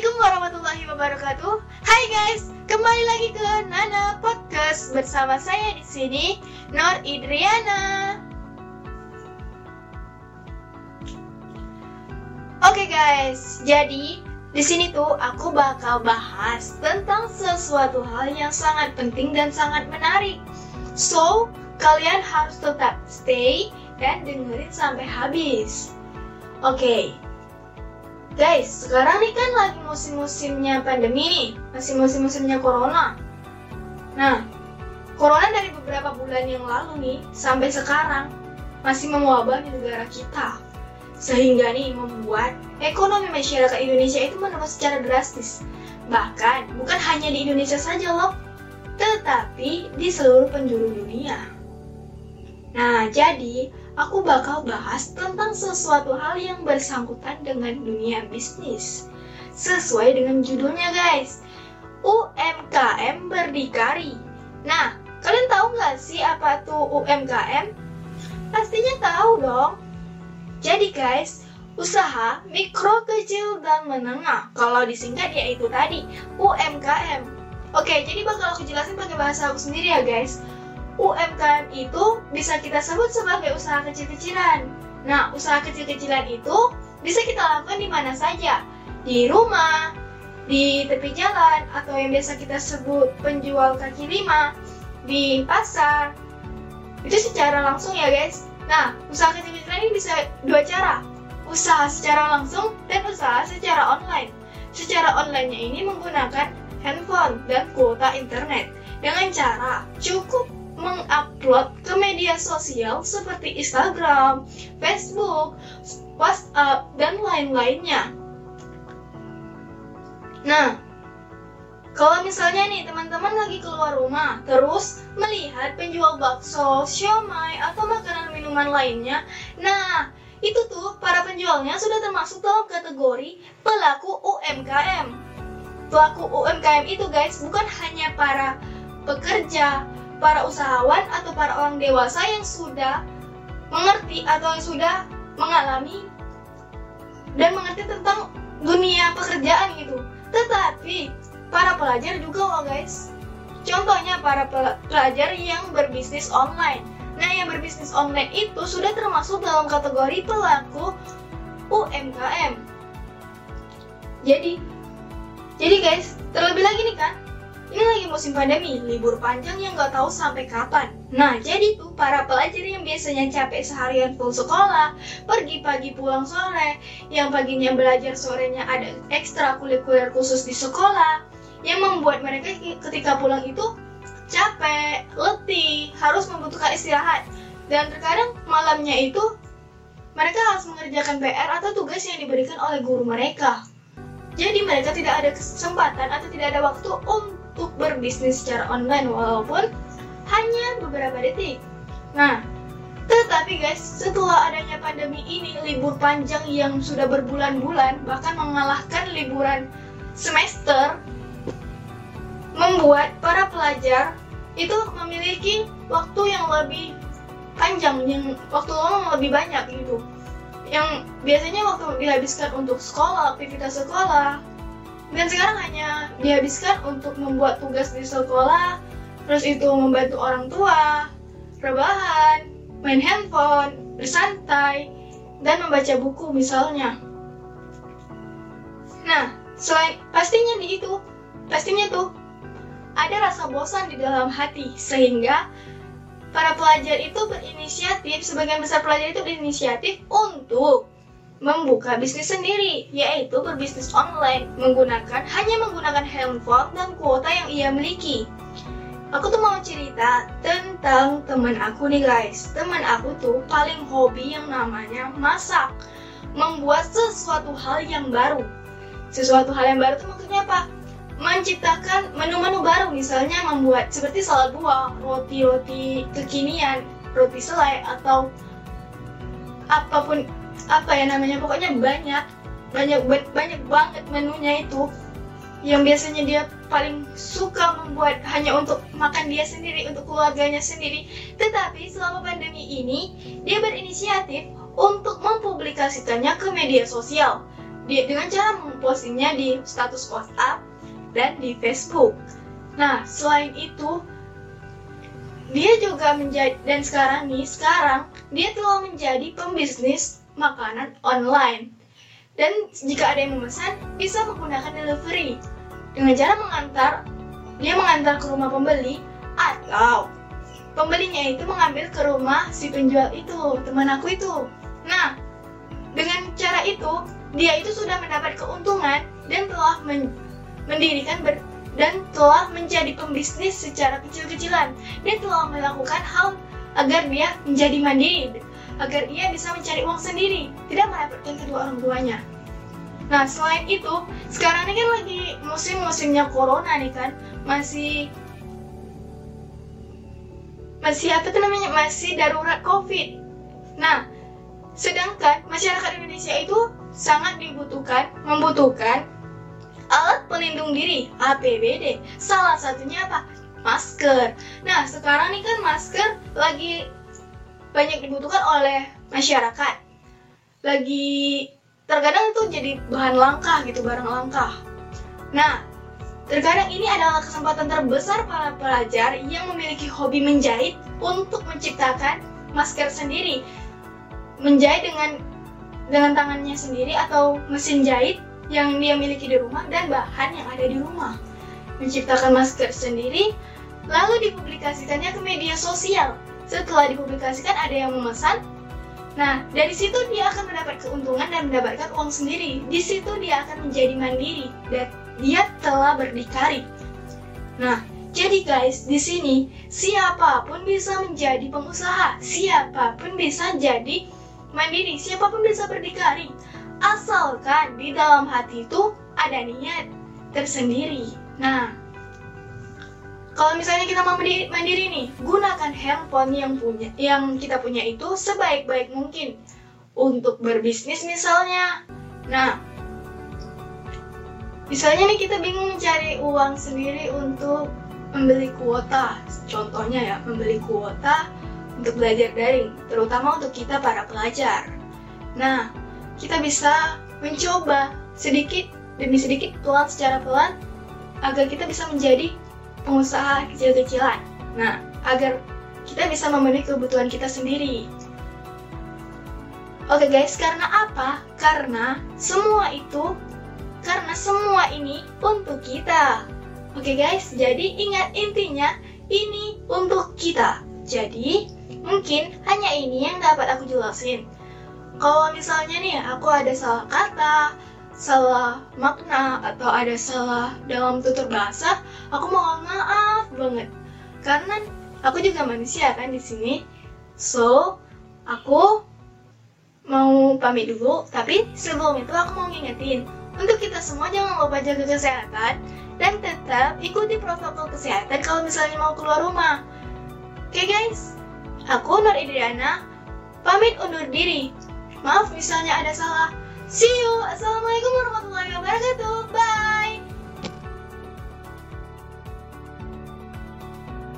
Assalamualaikum warahmatullahi wabarakatuh. Hai guys, kembali lagi ke Nana Podcast bersama saya di sini Nur Idriana. Oke guys, jadi di sini tuh aku bakal bahas tentang sesuatu hal yang sangat penting dan sangat menarik. So, kalian harus tetap stay dan dengerin sampai habis. Oke, Guys, sekarang nih kan lagi musim-musimnya pandemi nih, masih musim-musimnya corona. Nah, corona dari beberapa bulan yang lalu nih, sampai sekarang masih mewabah di negara kita. Sehingga nih membuat ekonomi masyarakat Indonesia itu menurun secara drastis. Bahkan, bukan hanya di Indonesia saja loh, tetapi di seluruh penjuru dunia. Nah, jadi aku bakal bahas tentang sesuatu hal yang bersangkutan dengan dunia bisnis. Sesuai dengan judulnya guys, UMKM Berdikari. Nah, kalian tahu nggak sih apa tuh UMKM? Pastinya tahu dong. Jadi guys, usaha mikro, kecil, dan menengah. Kalau disingkat yaitu tadi, UMKM. Oke, jadi bakal aku jelasin pakai bahasa aku sendiri ya guys. UMKM itu bisa kita sebut sebagai usaha kecil-kecilan. Nah, usaha kecil-kecilan itu bisa kita lakukan di mana saja, di rumah, di tepi jalan, atau yang biasa kita sebut penjual kaki lima, di pasar. Itu secara langsung ya guys. Nah, usaha kecil-kecilan ini bisa dua cara. Usaha secara langsung dan usaha secara online. Secara online-nya ini menggunakan handphone dan kuota internet. Dengan cara cukup mengupload ke media sosial seperti Instagram, Facebook, WhatsApp, dan lain-lainnya. Nah, kalau misalnya nih teman-teman lagi keluar rumah, terus melihat penjual bakso, siomay, atau makanan minuman lainnya, nah itu tuh para penjualnya sudah termasuk dalam kategori pelaku UMKM. Pelaku UMKM itu guys bukan hanya para pekerja, para usahawan atau para orang dewasa yang sudah mengerti atau yang sudah mengalami dan mengerti tentang dunia pekerjaan gitu. Tetapi para pelajar juga loh guys. Contohnya para pelajar yang berbisnis online. Nah, yang berbisnis online itu sudah termasuk dalam kategori pelaku UMKM. Jadi, jadi guys, terlebih lagi nih kan, ini lagi musim pandemi, libur panjang yang nggak tahu sampai kapan. Nah, jadi tuh para pelajar yang biasanya capek seharian full sekolah, pergi pagi pulang sore, yang paginya belajar sorenya ada ekstra kulikuler khusus di sekolah, yang membuat mereka ketika pulang itu capek, letih, harus membutuhkan istirahat. Dan terkadang malamnya itu mereka harus mengerjakan PR atau tugas yang diberikan oleh guru mereka. Jadi mereka tidak ada kesempatan atau tidak ada waktu untuk untuk berbisnis secara online walaupun hanya beberapa detik. Nah, tetapi guys, setelah adanya pandemi ini, libur panjang yang sudah berbulan-bulan, bahkan mengalahkan liburan semester, membuat para pelajar itu memiliki waktu yang lebih panjang, yang waktu luang lebih banyak gitu. Yang biasanya waktu dihabiskan untuk sekolah, aktivitas sekolah, dan sekarang hanya dihabiskan untuk membuat tugas di sekolah terus itu membantu orang tua rebahan main handphone bersantai dan membaca buku misalnya. Nah selain pastinya di itu pastinya tuh ada rasa bosan di dalam hati sehingga para pelajar itu berinisiatif sebagian besar pelajar itu berinisiatif untuk membuka bisnis sendiri, yaitu berbisnis online menggunakan hanya menggunakan handphone dan kuota yang ia miliki. Aku tuh mau cerita tentang teman aku nih guys. Teman aku tuh paling hobi yang namanya masak, membuat sesuatu hal yang baru. Sesuatu hal yang baru tuh maksudnya apa? Menciptakan menu-menu baru, misalnya membuat seperti salad buah, roti-roti kekinian, roti selai atau apa pun apa ya namanya pokoknya banyak banyak banyak banget menunya itu. Yang biasanya dia paling suka membuat hanya untuk makan dia sendiri untuk keluarganya sendiri. Tetapi selama pandemi ini dia berinisiatif untuk mempublikasikannya ke media sosial. Dia dengan cara mempostingnya di status WhatsApp dan di Facebook. Nah, selain itu dia juga menjadi dan sekarang nih sekarang dia telah menjadi pembisnis makanan online. Dan jika ada yang memesan bisa menggunakan delivery. Dengan cara mengantar dia mengantar ke rumah pembeli atau pembelinya itu mengambil ke rumah si penjual itu teman aku itu. Nah dengan cara itu dia itu sudah mendapat keuntungan dan telah men mendirikan ber dan telah menjadi pembisnis secara kecil-kecilan. Dan telah melakukan hal agar dia menjadi mandiri agar ia bisa mencari uang sendiri tidak merepotkan kedua orang tuanya nah selain itu sekarang ini kan lagi musim-musimnya corona nih kan masih masih apa tuh namanya masih darurat covid nah sedangkan masyarakat Indonesia itu sangat dibutuhkan membutuhkan alat pelindung diri APBD. Salah satunya apa? Masker. Nah, sekarang nih kan masker lagi banyak dibutuhkan oleh masyarakat. Lagi terkadang itu jadi bahan langka gitu, barang langka. Nah, terkadang ini adalah kesempatan terbesar para pelajar yang memiliki hobi menjahit untuk menciptakan masker sendiri. Menjahit dengan dengan tangannya sendiri atau mesin jahit yang dia miliki di rumah dan bahan yang ada di rumah. Menciptakan masker sendiri, lalu dipublikasikannya ke media sosial. Setelah dipublikasikan ada yang memesan, nah dari situ dia akan mendapat keuntungan dan mendapatkan uang sendiri. Di situ dia akan menjadi mandiri dan dia telah berdikari. Nah, jadi guys, di sini siapa pun bisa menjadi pengusaha, siapa pun bisa jadi mandiri, siapa pun bisa berdikari asalkan di dalam hati itu ada niat tersendiri. Nah, kalau misalnya kita mau mandiri, nih, gunakan handphone yang punya yang kita punya itu sebaik-baik mungkin untuk berbisnis misalnya. Nah, misalnya nih kita bingung mencari uang sendiri untuk membeli kuota. Contohnya ya, membeli kuota untuk belajar daring, terutama untuk kita para pelajar. Nah, kita bisa mencoba sedikit demi sedikit pelan secara pelan agar kita bisa menjadi pengusaha kecil-kecilan. Nah, agar kita bisa memenuhi kebutuhan kita sendiri. Oke guys, karena apa? Karena semua itu, karena semua ini untuk kita. Oke guys, jadi ingat intinya ini untuk kita. Jadi, mungkin hanya ini yang dapat aku jelasin. Kalau misalnya nih aku ada salah kata, salah makna atau ada salah dalam tutur bahasa, aku mohon maaf banget. Karena aku juga manusia kan di sini. So, aku mau pamit dulu, tapi sebelum itu aku mau ngingetin untuk kita semua jangan lupa jaga kesehatan dan tetap ikuti protokol kesehatan kalau misalnya mau keluar rumah. Oke okay guys, aku Nur Idriana pamit undur diri. Maaf misalnya ada salah. See you. Assalamualaikum warahmatullahi wabarakatuh. Bye.